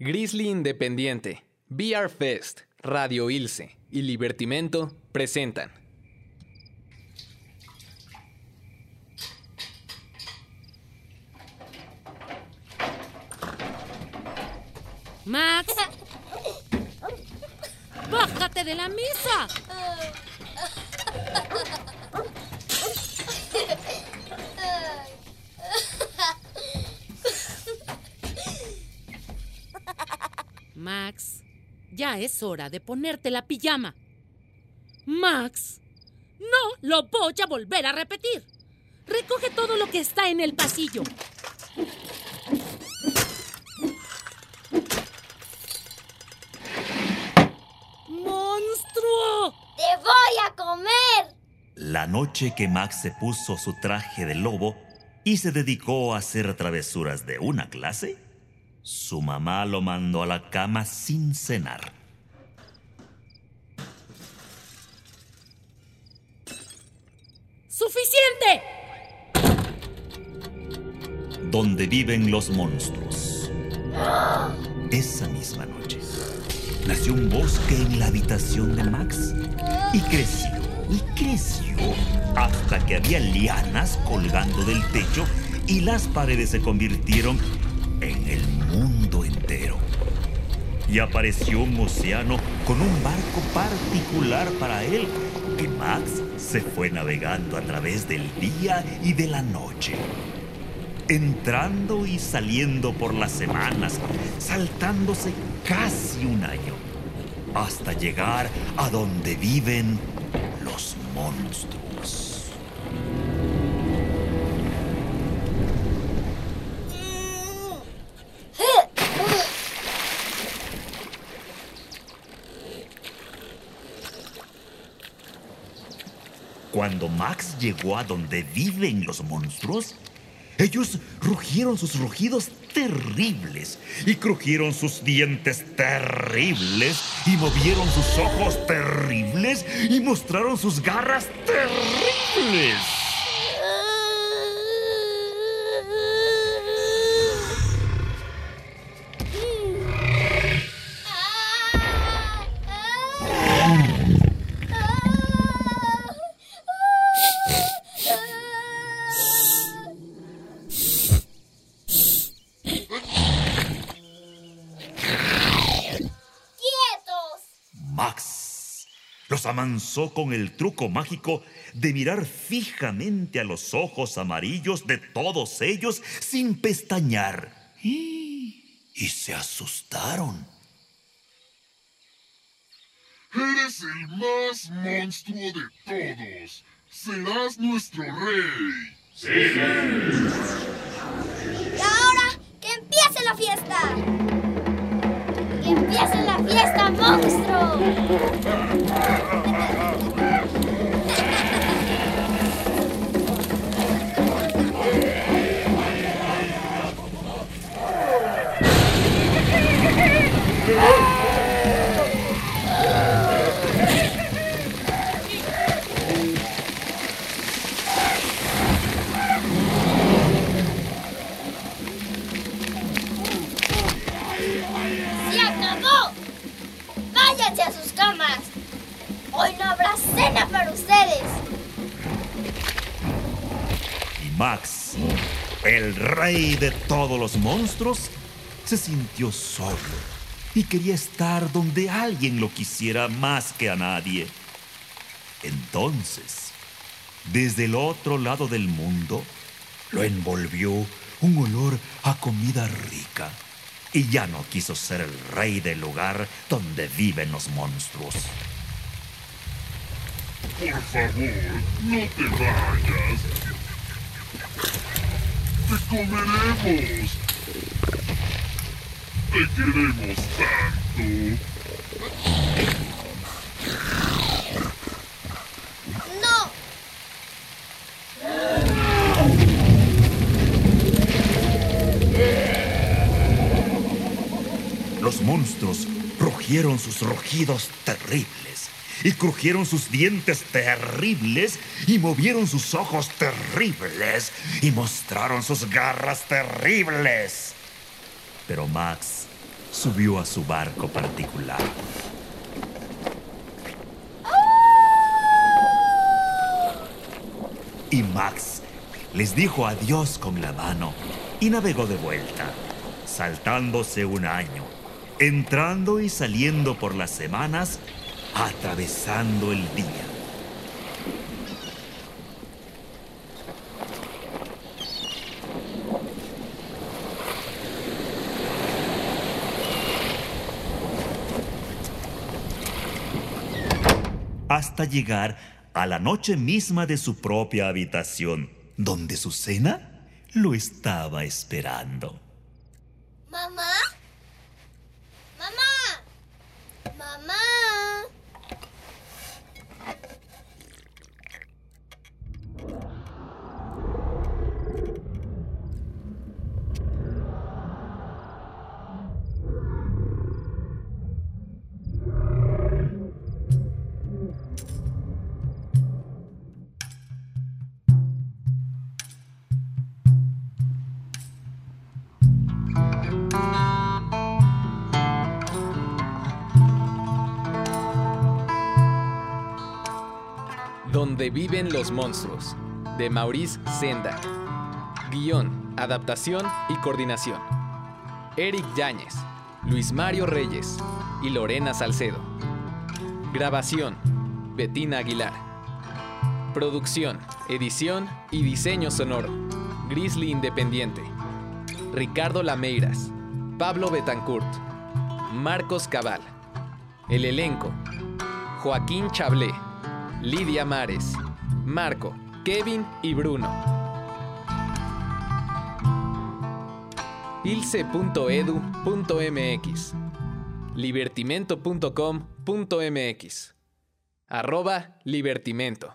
Grizzly Independiente, VR Fest, Radio Ilse y Libertimento presentan. Max, bájate de la mesa. Max, ya es hora de ponerte la pijama. Max, no lo voy a volver a repetir. Recoge todo lo que está en el pasillo. ¡Monstruo! ¡Te voy a comer! La noche que Max se puso su traje de lobo y se dedicó a hacer travesuras de una clase, su mamá lo mandó a la cama sin cenar. ¡Suficiente! Donde viven los monstruos. Esa misma noche nació un bosque en la habitación de Max y creció y creció hasta que había lianas colgando del techo y las paredes se convirtieron en el. Y apareció un océano con un barco particular para él, que Max se fue navegando a través del día y de la noche. Entrando y saliendo por las semanas, saltándose casi un año, hasta llegar a donde viven los monstruos. Cuando Max llegó a donde viven los monstruos, ellos rugieron sus rugidos terribles y crujieron sus dientes terribles y movieron sus ojos terribles y mostraron sus garras terribles. Los amansó con el truco mágico de mirar fijamente a los ojos amarillos de todos ellos sin pestañear. Y, se asustaron. Eres el más monstruo de todos. Serás nuestro rey. Y ahora, que empiece la fiesta. Que empiece la fiesta, monstruo. ¡Váyanse a sus camas! Hoy no habrá cena para ustedes. Y Max, el rey de todos los monstruos, se sintió solo y quería estar donde alguien lo quisiera más que a nadie. Entonces, desde el otro lado del mundo, lo envolvió un olor a comida rica y ya no quiso ser el rey del lugar donde viven los monstruos. Por favor, no te vayas. Te comeremos. Te queremos tanto. Los monstruos rugieron sus rugidos terribles y crujieron sus dientes terribles y movieron sus ojos terribles y mostraron sus garras terribles. Pero Max subió a su barco particular. Y Max les dijo adiós con la mano y navegó de vuelta, saltándose un año, entrando y saliendo por las semanas, atravesando el día. hasta llegar a la noche misma de su propia habitación, donde su cena lo estaba esperando. ¿Mamá? ¡Mamá! Donde viven los monstruos, de Maurice Senda. Guión, adaptación y coordinación. Eric Yáñez, Luis Mario Reyes y Lorena Salcedo. Grabación, Betina Aguilar. Producción, edición y diseño sonoro, Grizzly Independiente. Ricardo Lameiras, Pablo Betancourt, Marcos Cabal. El elenco, Joaquín Chablé, Lidia Mares, Marco, Kevin y Bruno. ilce.edu.mx libertimento.com.mx arroba libertimento